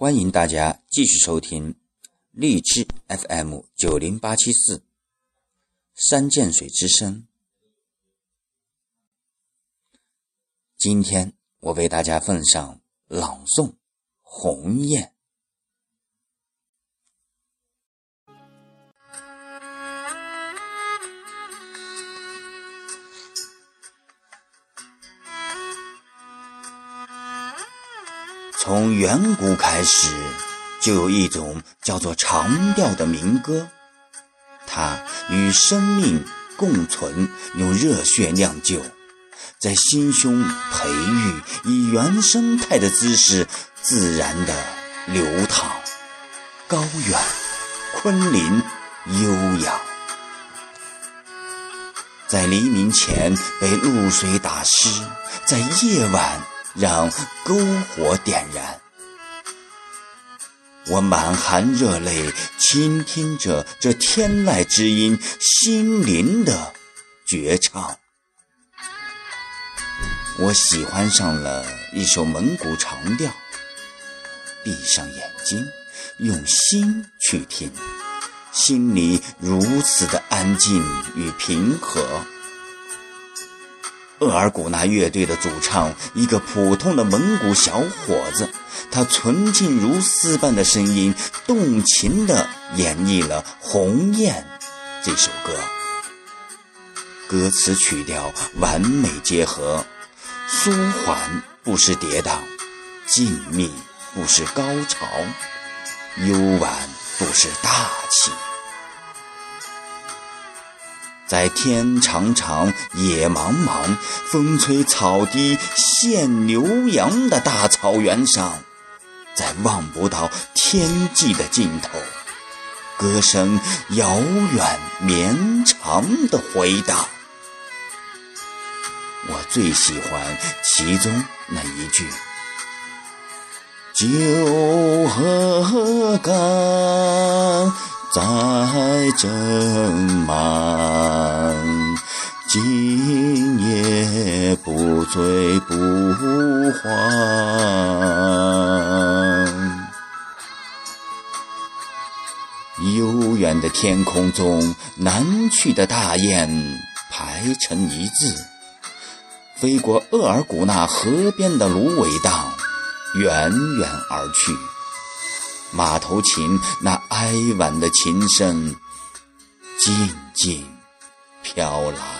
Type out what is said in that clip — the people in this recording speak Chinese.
欢迎大家继续收听荔枝 FM 九零八七四山涧水之声。今天我为大家奉上朗诵《鸿雁》。从远古开始，就有一种叫做长调的民歌，它与生命共存，用热血酿就，在心胸培育，以原生态的姿势自然的流淌。高远、昆林、悠扬，在黎明前被露水打湿，在夜晚。让篝火点燃，我满含热泪，倾听着这天籁之音，心灵的绝唱。我喜欢上了一首蒙古长调，闭上眼睛，用心去听，心里如此的安静与平和。额尔古纳乐队的主唱，一个普通的蒙古小伙子，他纯净如丝般的声音，动情地演绎了《鸿雁》这首歌。歌词曲调完美结合，舒缓不失跌宕，静谧不失高潮，悠婉不失大气。在天长长、野茫茫、风吹草低见牛羊的大草原上，在望不到天际的尽头，歌声遥远绵长的回荡。我最喜欢其中那一句：“酒喝干。”在正满，今夜不醉不还。悠远的天空中，南去的大雁排成一字，飞过额尔古纳河边的芦苇荡，远远而去。马头琴那哀婉的琴声，静静飘来。